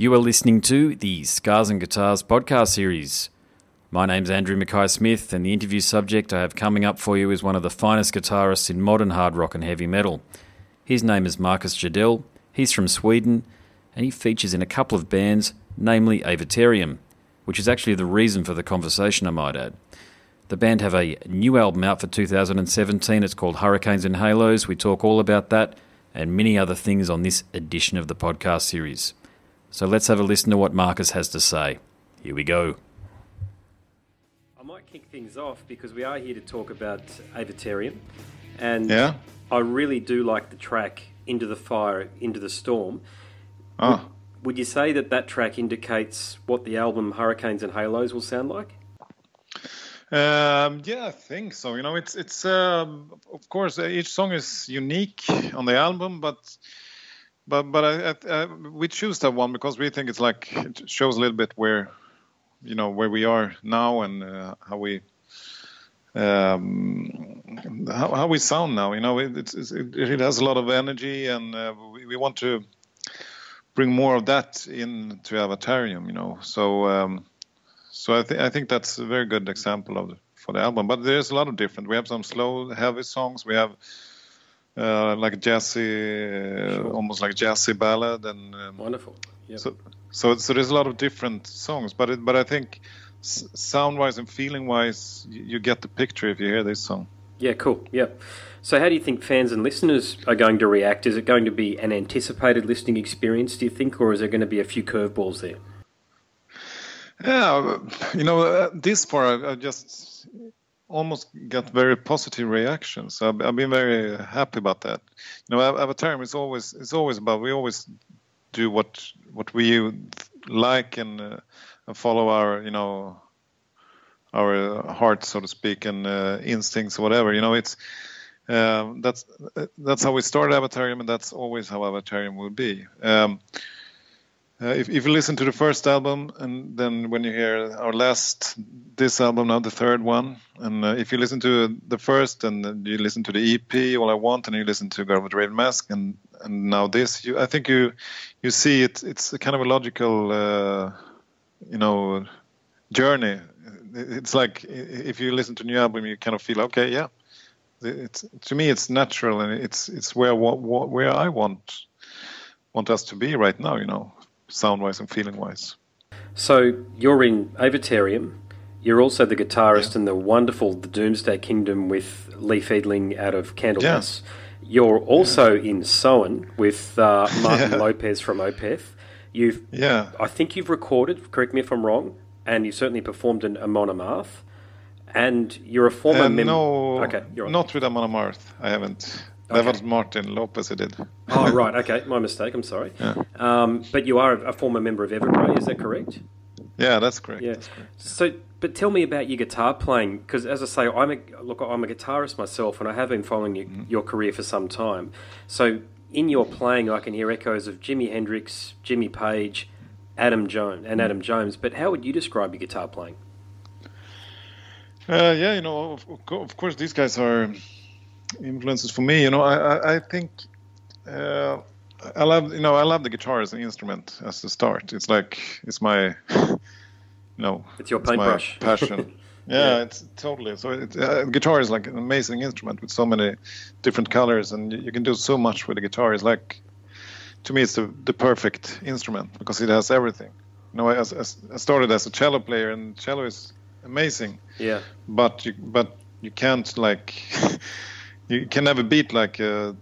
You are listening to the Scars and Guitars podcast series. My name's Andrew Mackay Smith, and the interview subject I have coming up for you is one of the finest guitarists in modern hard rock and heavy metal. His name is Marcus Jidell, he's from Sweden, and he features in a couple of bands, namely Avatarium, which is actually the reason for the conversation, I might add. The band have a new album out for 2017. It's called Hurricanes and Halos. We talk all about that and many other things on this edition of the podcast series. So let's have a listen to what Marcus has to say. Here we go. I might kick things off because we are here to talk about Avatarium. And Yeah. I really do like the track Into the Fire, Into the Storm. Oh, Would you say that that track indicates what the album Hurricanes and Halos will sound like? um, yeah, I think so. You know, it's it's um, of course uh, each song is unique on the album, but but but I, I, I, we choose that one because we think it's like it shows a little bit where you know where we are now and uh, how we um, how, how we sound now. You know, it, it, it has a lot of energy, and uh, we, we want to bring more of that into Avatarium. You know, so. Um, so I think I think that's a very good example of the, for the album. But there's a lot of different. We have some slow, heavy songs. We have uh, like jazzy, uh, almost like jazzy ballad, and um, Wonderful. Yep. so so so there's a lot of different songs. But it, but I think s- sound-wise and feeling-wise, you get the picture if you hear this song. Yeah, cool. Yeah. So, how do you think fans and listeners are going to react? Is it going to be an anticipated listening experience, do you think, or is there going to be a few curveballs there? Yeah, you know, uh, this far I, I just almost got very positive reactions. I've, I've been very happy about that. You know, Avatar is always it's always about we always do what what we like and, uh, follow our you know our heart, so to speak, and uh, instincts, whatever. You know, it's um, that's that's how we started Avatarium, and that's always how Avatarium will be. Um, uh, if, if you listen to the first album and then when you hear our last this album now the third one and uh, if you listen to the first and you listen to the ep all i want and you listen to god with raven mask and and now this you i think you you see it it's a kind of a logical uh, you know journey. It's like if you listen to new album you kind of feel okay yeah it's to me it's natural and it's it's where what, where i want want us to be right now you know sound wise and feeling wise. So you're in Avatarium. You're also the guitarist Yeah. in the wonderful The Doomsday Kingdom with Leif Edling out of Candlemass. Yeah. You're also in Soen with uh, Martin Yeah. Lopez from Opeth. You've, Yeah, I think you've recorded. Correct me if I'm wrong. And you certainly performed in Amon Amarth. And you're a former member. no, Okay, you're not with Amon Amarth. I haven't. That Okay. was Martin Lopez. Who did. Oh, right. Okay. My mistake. I'm sorry. Yeah. Um, but you are a former member of Evergrey. Is that correct? Yeah, that's correct. Yeah. That's correct. So, but tell me about your guitar playing, because as I say, I'm a look, I'm a guitarist myself, and I have been following your, Mm-hmm. your career for some time. So, in your playing, I can hear echoes of Jimi Hendrix, Jimmy Page, Adam Jones, Mm-hmm. and Adam Jones. But how would you describe your guitar playing? Uh, yeah, you know, of of course, these guys are influences for me. You know, I, I, I think uh, I love, you know, I love the guitar as an instrument as the start. It's like it's my, you know, It's your paintbrush. passion. Yeah. Yeah, it's totally. So it, uh, guitar is like an amazing instrument with so many different colors, and you, you can do so much with the guitar. It's like, to me, it's the, the perfect instrument because it has everything. You know, as, as, I started as a cello player, and cello is amazing Yeah. but you but you can't like you can never beat like uh,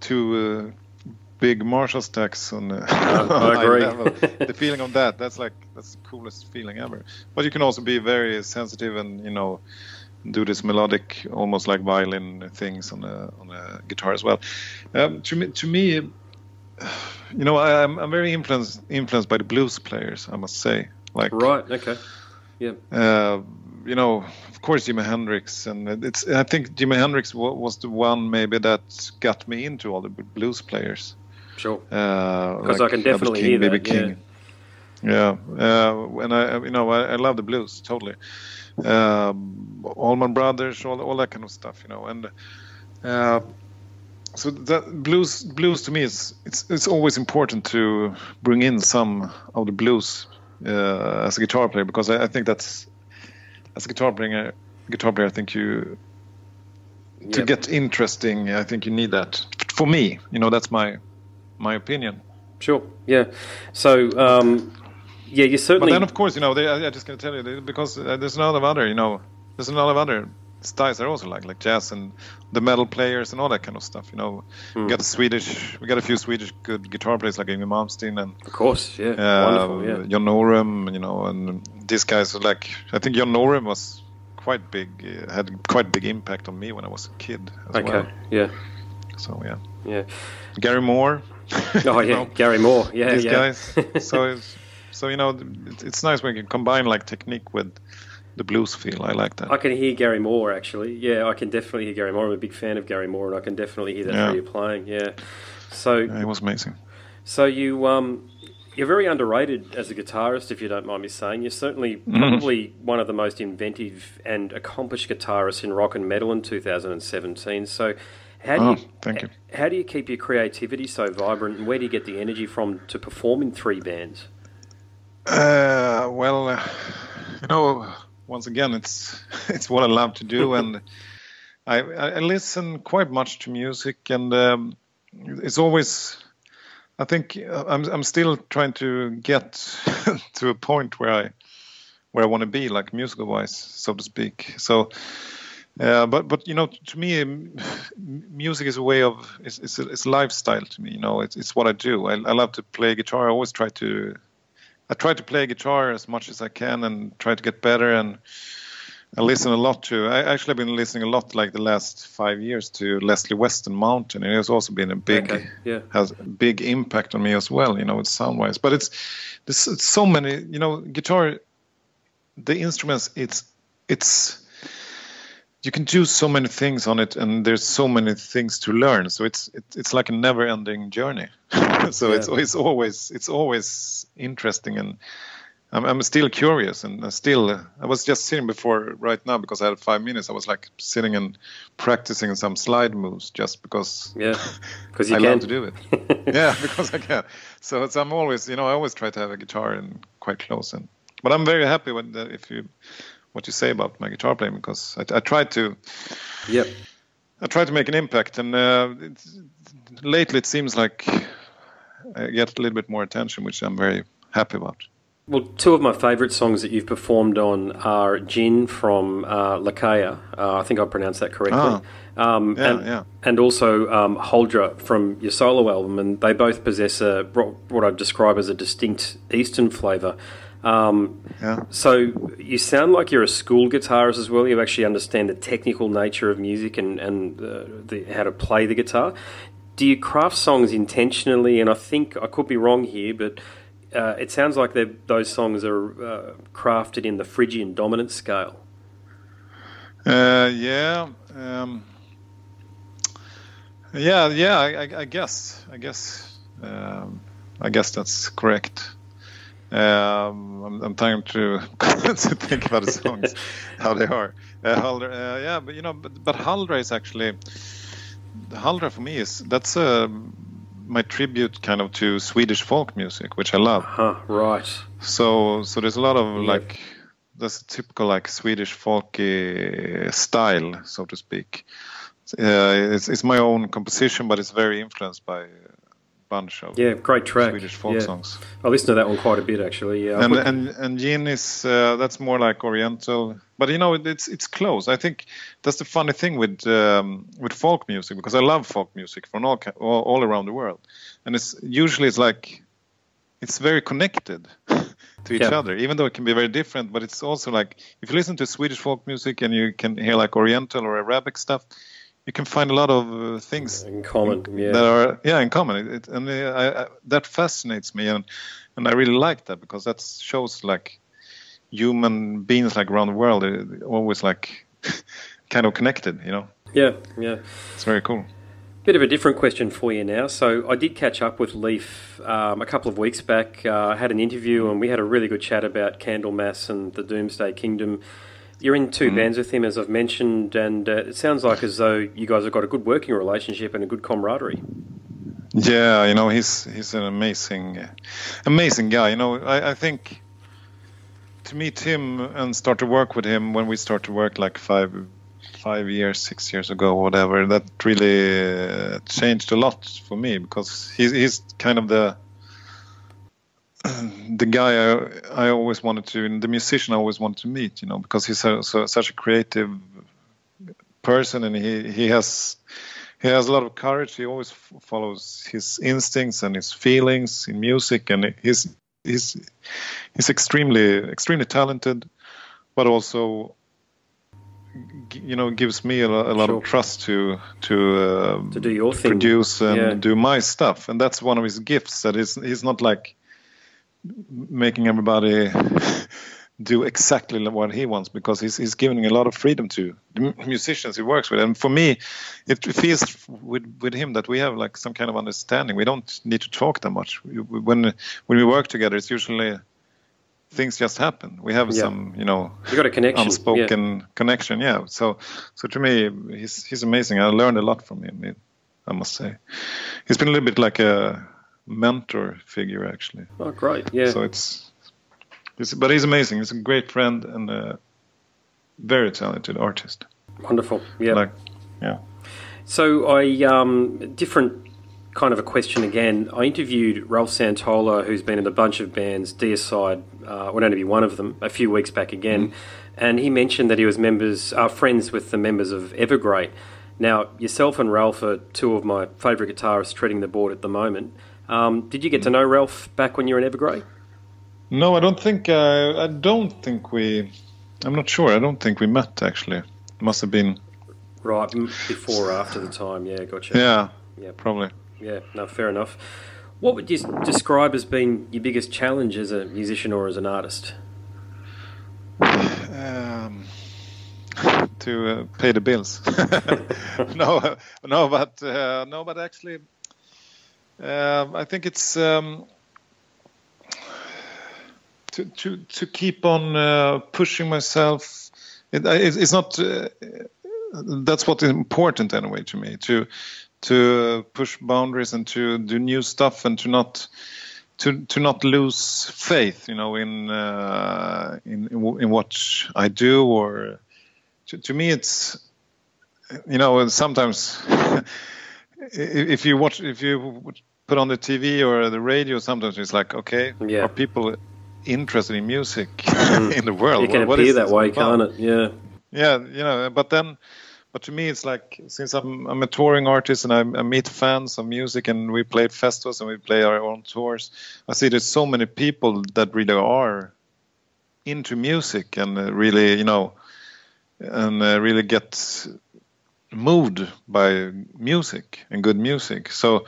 two uh, big Marshall stacks on, uh, I on high level. the feeling of that that's like that's the coolest feeling ever. But you can also be very sensitive and you know do this melodic, almost like violin things on a on a guitar as well. Um, to me, to me, you know, I, I'm I'm very influenced influenced by the blues players. I must say, like Right. Okay. Yeah. uh, you know, of course, Jimi Hendrix, and it's. I think Jimi Hendrix wa- was the one maybe that got me into all the blues players. Sure. Because I can definitely hear King, that, BB King. Yeah, uh, and I, you know, I, I love the blues totally. Um, Allman Brothers, all, all that kind of stuff, you know, and uh, so that blues blues to me is it's it's always important to bring in some of the blues uh, as a guitar player because I, I, think that's as a guitar player guitar player I think you to get interesting I think you need that for me you know that's my my opinion sure yeah so um, yeah you certainly but then of course you know they, I, I just to tell you because uh, there's a lot of other you know there's a lot of other styles I also like, like jazz and the metal players and all that kind of stuff. You know, mm. we hmm. got a Swedish, we got a few Swedish good guitar players like Yngwie Malmsteen and of course, yeah, uh, wonderful, yeah. Jon Norum, you know, and these guys are like, I think Jon Norum was quite big, uh, had quite big impact on me when I was a kid as okay. well. yeah. So yeah, yeah. Gary Moore. oh yeah, Gary Moore. Yeah, these yeah. guys. so, so you know, it's nice when you can combine like technique with the blues feel. I like that. I can hear Gary Moore actually. Yeah, I can definitely hear Gary Moore. I'm a big fan of Gary Moore, and I can definitely hear that yeah. through you playing. Yeah. So yeah, it was amazing. So you um, you're very underrated as a guitarist, if you don't mind me saying. You're certainly mm-hmm. probably mm. one of the most inventive and accomplished guitarists in rock and metal in 2017. So. How do oh, you, thank you. How do you keep your creativity so vibrant, and where do you get the energy from to perform in three bands? Uh, well, uh, you know, once again, it's it's what I love to do, and I, I listen quite much to music, and um, it's always. I think uh, I'm I'm still trying to get to a point where I where I want to be, like musical wise, so to speak. So. Uh, but but you know, to me, music is a way of it's it's a, it's lifestyle to me. You know, it's it's what I do. I, I love to play guitar. I always try to I try to play guitar as much as I can and try to get better and I listen a lot to. I actually have been listening a lot, like the last five years, to Leslie West and Mountain. And it has also been a big, okay. yeah. has a big impact on me as well. You know, it's sound wise, but it's there's it's so many. You know, guitar, the instruments. It's it's you can do so many things on it and there's so many things to learn so it's it, it's like a never ending journey so yeah. it's it's always it's always interesting and I'm, I'm still curious and I still I was just sitting before right now because I had five minutes I was like sitting and practicing some slide moves just because yeah because I can. love to do it yeah because I can so it's I'm always you know I always try to have a guitar and quite close and but I'm very happy when the, if you what you say about my guitar playing because I, I tried to. yeah I tried to make an impact, and uh, lately it seems like I get a little bit more attention, which I'm very happy about. Well, two of my favourite songs that you've performed on are "Gin" from uh, Lakaya. Uh, I think I pronounced that correctly. Oh. Um, yeah, and, yeah. and also um, Huldra from your solo album, and they both possess a what I'd describe as a distinct Eastern flavour. Um, yeah. So you sound like you're a school guitarist as well. You actually understand the technical nature of music and and uh, the, how to play the guitar. Do you craft songs intentionally? And I think I could be wrong here, but uh, it sounds like those songs are uh, crafted in the Phrygian dominant scale. Uh, yeah. Um, yeah, yeah. I, I, I, guess. I guess. Um, I guess that's correct. Um, I'm, I'm, trying to, to think about the songs, how they are. Uh, Huldra, uh, yeah, but you know, but, but is actually Huldra for me is that's uh, my tribute kind of to Swedish folk music, which I love. Huh, right. So so there's a lot of yeah. like that's a typical like Swedish folky style, so to speak. Uh, it's, it's my own composition, but it's very influenced by bunch of yeah, great track. Swedish folk yeah. songs. I listened to that one quite a bit actually. Yeah, and and and Gin is uh, that's more like Oriental, but you know it's it's close. I think that's the funny thing with um, with folk music because I love folk music from all all, all around the world, and it's usually it's like it's very connected to each yeah. other, even though it can be very different. But it's also like if you listen to Swedish folk music and you can hear like Oriental or Arabic stuff, you can find a lot of uh, things in common yeah. that are yeah in common it, and uh, I, I, that fascinates me and and I really like that because that shows like human beings like around the world always like kind of connected you know yeah yeah it's very cool Bit of a different question for you now. So I did catch up with Leif um, a couple of weeks back. Uh, I had an interview and we had a really good chat about Candlemass and the Doomsday Kingdom You're in 2 mm. bands with him, as I've mentioned, and uh, it sounds like as though you guys have got a good working relationship and a good camaraderie. Yeah, you know, he's he's an amazing, amazing guy. You know, I, I think to meet him and start to work with him when we start to work like five five years, six years ago, whatever, that really uh, changed a lot for me because he's he's kind of the the guy I, I always wanted to, and the musician I always wanted to meet, you know, because he's so, so, such a creative person and he, he has he has a lot of courage. He always f- follows his instincts and his feelings in music, and he's he's he's extremely extremely talented, but also you know gives me a, a lot sure. of trust to to, uh, to do your thing. produce and yeah. do my stuff, and that's one of his gifts. That is he's not like making everybody do exactly what he wants because he's he's giving a lot of freedom to the musicians he works with. And for me it feels with with him that we have like some kind of understanding. We don't need to talk that much. When when we work together it's usually things just happen. We have yeah. some you know you got a connection unspoken yeah. connection yeah. So so to me he's he's amazing. I learned a lot from him i must say. He's been a little bit like a mentor figure actually. Oh, great! Yeah. So it's, it's but he's amazing. He's a great friend and a very talented artist. Wonderful. Yeah. Like, yeah. So I um, different kind of a question again. I interviewed Ralph Santolla, who's been in a bunch of bands, Deicide uh, would only be one of them, a few weeks back again, mm-hmm. and he mentioned that he was members, uh, friends with the members of Evergrey. Now, yourself and Ralph are two of my favourite guitarists treading the board at the moment. Um, did you get to know Ralph back when you were in Evergrey? No, I don't think. Uh, I don't think we. I'm not sure. I don't think we met actually. It must have been right before or after the time. Yeah, gotcha. Yeah, yeah, probably. Yeah, no, fair enough. What would you describe as being your biggest challenge as a musician or as an artist? Um, to uh, pay the bills. no, no, but uh, no, but actually, uh, I think it's um, to to to keep on uh, pushing myself. It, it's not. Uh, that's what's important anyway to me. To to push boundaries and to do new stuff and to not to to not lose faith, you know, in uh, in in what I do. Or to, to me, it's you know sometimes if you watch, if you put on the TV or the radio, sometimes it's like, okay, yeah. are people interested in music mm. in the world? It can what, appear that way, can't it? Yeah. Yeah, you know, but then, but to me, it's like since I'm, I'm a touring artist and I, I meet fans of music and we play festivals and we play our own tours, I see there's so many people that really are into music and uh, really, you know, and uh, really get moved by music and good music. So,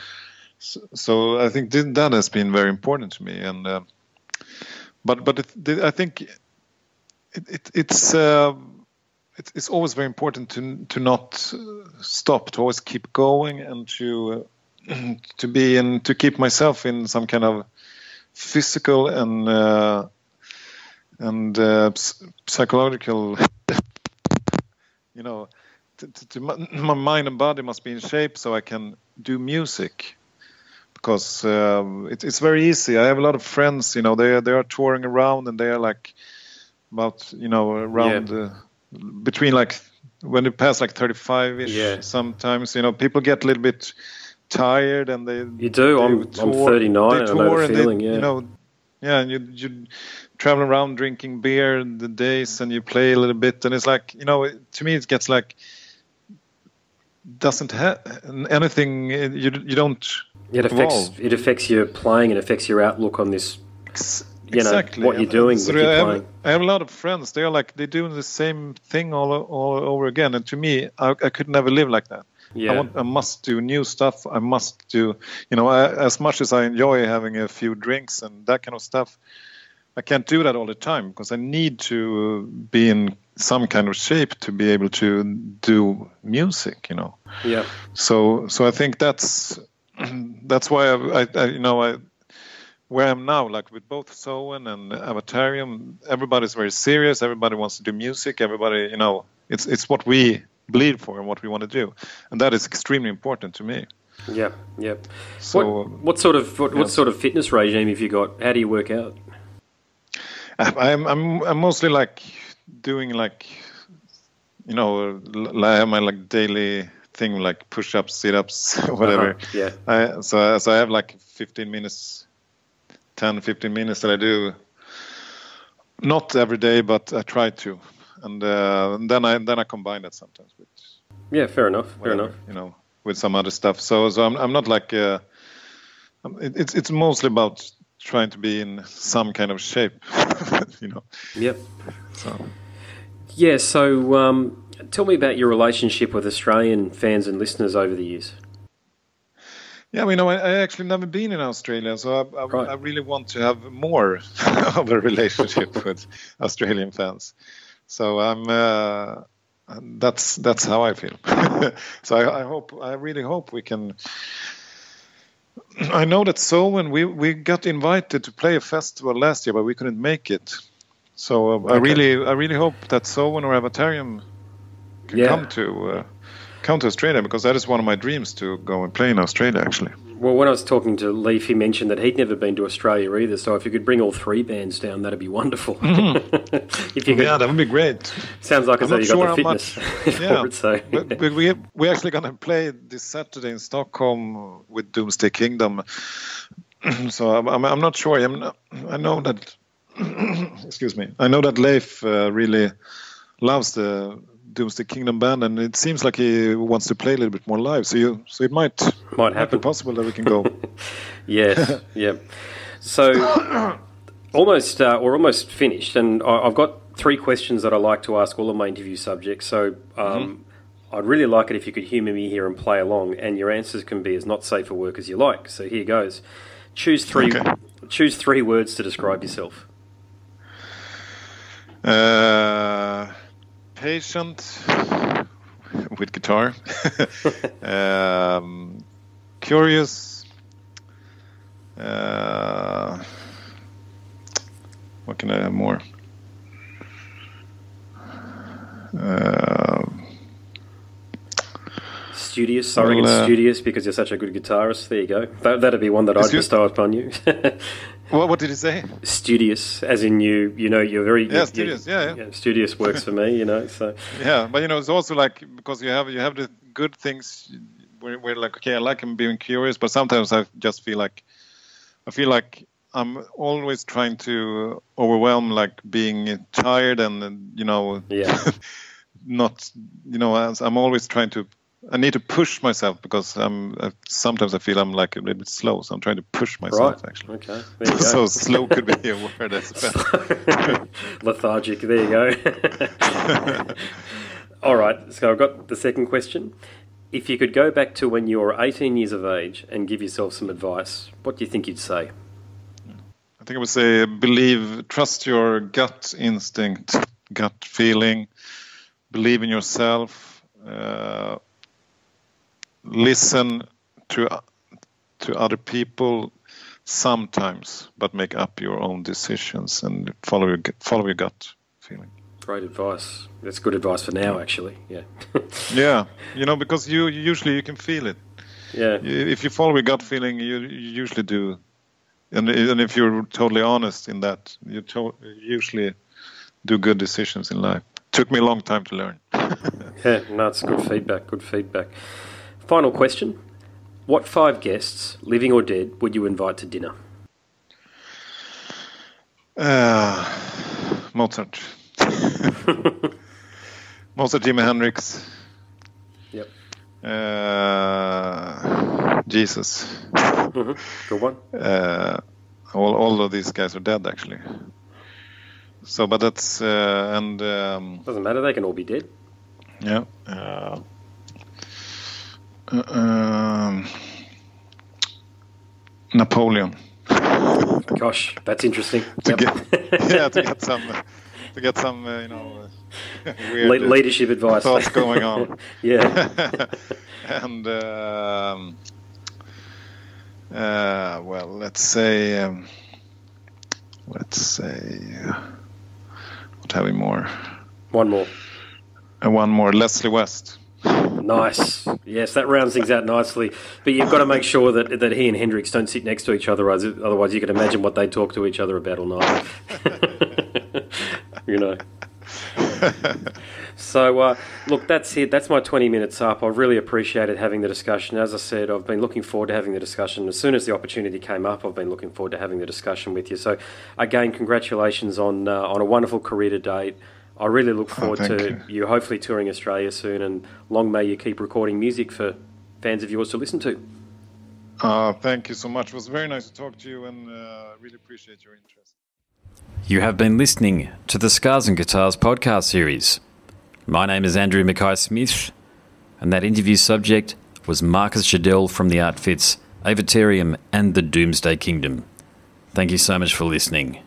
so, I think that has been very important to me. And uh, but but it, I think it, it, it's. Uh, it's always very important to to not stop, to always keep going, and to uh, to be and to keep myself in some kind of physical and uh, and uh, psychological you know to, to, to my, my, mind and body must be in shape so I can do music because um, it, it's very easy. I have a lot of friends, you know, they they are touring around and they are like about you know around yeah. uh, between like when they pass like 35 ish. Yeah. Sometimes you know people get a little bit tired and they you do. They I'm tour, I'm 39 and I know the feeling. They, yeah. You know, yeah, and you you travel around drinking beer the days and you play a little bit and it's like you know to me it gets like doesn't have anything you you don't it affects it affects your playing it affects your outlook on this you know exactly. what you're doing so I, have, I, have, a lot of friends they're like they're doing the same thing all, all over again and to me I, I could never live like that yeah. I, want, I must do new stuff I must do you know I, as much as I enjoy having a few drinks and that kind of stuff I can't do that all the time because I need to be in some kind of shape to be able to do music, you know. Yeah. So so I think that's that's why I, I, I you know I where I'm now, like with both Soen and Avatarium, everybody's very serious. Everybody wants to do music. Everybody, you know, it's it's what we bleed for and what we want to do, and that is extremely important to me. Yeah, yeah. So, what, what sort of what, what sort of fitness regime have you got? How do you work out? I'm I'm I'm mostly like doing like, you know, I have my like daily thing like push-ups, sit-ups, whatever. Uh-huh, yeah. I, so so I have like 15 minutes, 10, 15 minutes that I do. Not every day, but I try to, and, uh, and then I then I combine that sometimes with Yeah, fair enough. Fair enough. you know, with some other stuff. So so I'm I'm not like uh, it, it's it's mostly about trying to be in some kind of shape, you know. Yep. So. Yeah. So, um, tell me about your relationship with Australian fans and listeners over the years. Yeah, you know, I, I actually never been in Australia, so I, I, Right. I really want to have more of a relationship with Australian fans. So I'm. Uh, that's that's how I feel. so I, I hope, I really hope we can. I know that so when we we got invited to play a festival last year, but we couldn't make it. So uh, I really, I really hope that Soen or Avatarium can Yeah. come to uh, come to Australia because that is one of my dreams to go and play in Australia. Actually. Well, when I was talking to Leif, he mentioned that he'd never been to Australia either. So, if you could bring all three bands down, that'd be wonderful. if you could, Yeah, that would be great. sounds like as I'm though not you got sure the how fitness Yeah, for it. So, but, but we we're actually gonna play this Saturday in Stockholm with Doomsday Kingdom. so I'm, I'm I'm not sure. I'm not, I know that. excuse me. I know that Leif uh, really loves the Doomsday Kingdom band, and it seems like he wants to play a little bit more live. So you, so it might might happen. possible that we can go. Yes, yeah. So almost uh, we're almost finished, and I- I've got three questions that I like to ask all of my interview subjects. So um, I'd really like it if you could humour me here and play along, and your answers can be as not safe for work as you like. So here goes. Choose three. Okay. Choose three words to describe yourself. Uh, patient with guitar. um, curious. Uh, what can I have more? Uh, Studious. I reckon Well, uh, studious because you're such a good guitarist. There you go. That, that'd be one that I'd bestow upon you. what, what did he say? studious, as in you. You know, you're very. Yeah, you- studious, yeah, yeah. studious works for me. You know, so. Yeah, but you know, it's also like because you have you have the good things where, where like okay, I like him being curious, but sometimes I just feel like I feel like I'm always trying to overwhelm like being tired and you know Yeah. not you know as I'm always trying to I need to push myself because I'm uh, sometimes I feel I'm like a little bit slow, so I'm trying to push myself Right. actually. Okay. There you go. so slow could be a word as well. Lethargic. There you go. All right. So I've got the second question. If you could go back to when you were 18 years of age and give yourself some advice, what do you think you'd say? I think I would say believe, trust your gut instinct, gut feeling, believe in yourself, uh, listen to to other people sometimes, but make up your own decisions and follow your gut- follow your gut feeling. Great advice. That's good advice for now, actually. Yeah. Yeah, you know, because you you usually you can feel it. yeah. If you follow your gut feeling, you, you usually do, and and if you're totally honest in that, you to, usually do good decisions in life. Took me a long time to learn. Yeah. No, it's good feedback. Good feedback. Final question. What five guests, living or dead, would you invite to dinner? Uh, Mozart, Mozart, Jimi Hendrix, Yep. uh, Jesus. hmm Good one. Uh, all all of these guys are dead actually. So, but that's uh, and. Um, Doesn't matter. They can all be dead. Yeah. Uh, uh, um, Napoleon. Gosh, that's interesting. To Yep. get, yeah, to get some, to get some, uh, you know, uh, weird Le- leadership advice. What's going on. yeah. and um, Uh, well, let's say, um, let's say, uh, what have we more? One more. And one more, Leslie West. Nice. Yes, that rounds things out nicely. But you've got to make sure that, that he and Hendrix don't sit next to each other, otherwise you can imagine what they talk to each other about all night. you know. so, uh, look, that's it. That's my 20 minutes up. I really appreciated having the discussion. As I said, I've been looking forward to having the discussion. As soon as the opportunity came up, I've been looking forward to having the discussion with you. So, again, congratulations on uh, on a wonderful career to date. I really look oh, forward oh, to you. you hopefully touring Australia soon, and long may you keep recording music for fans of yours to listen to. Uh, thank you so much. It was very nice to talk to you, and uh, really appreciate your interest. You have been listening to the Scars and Guitars podcast series. My name is Andrew Mackay Smith, and that interview subject was Marcus Jidell from the Outfits, Avatarium, and the Doomsday Kingdom. Thank you so much for listening.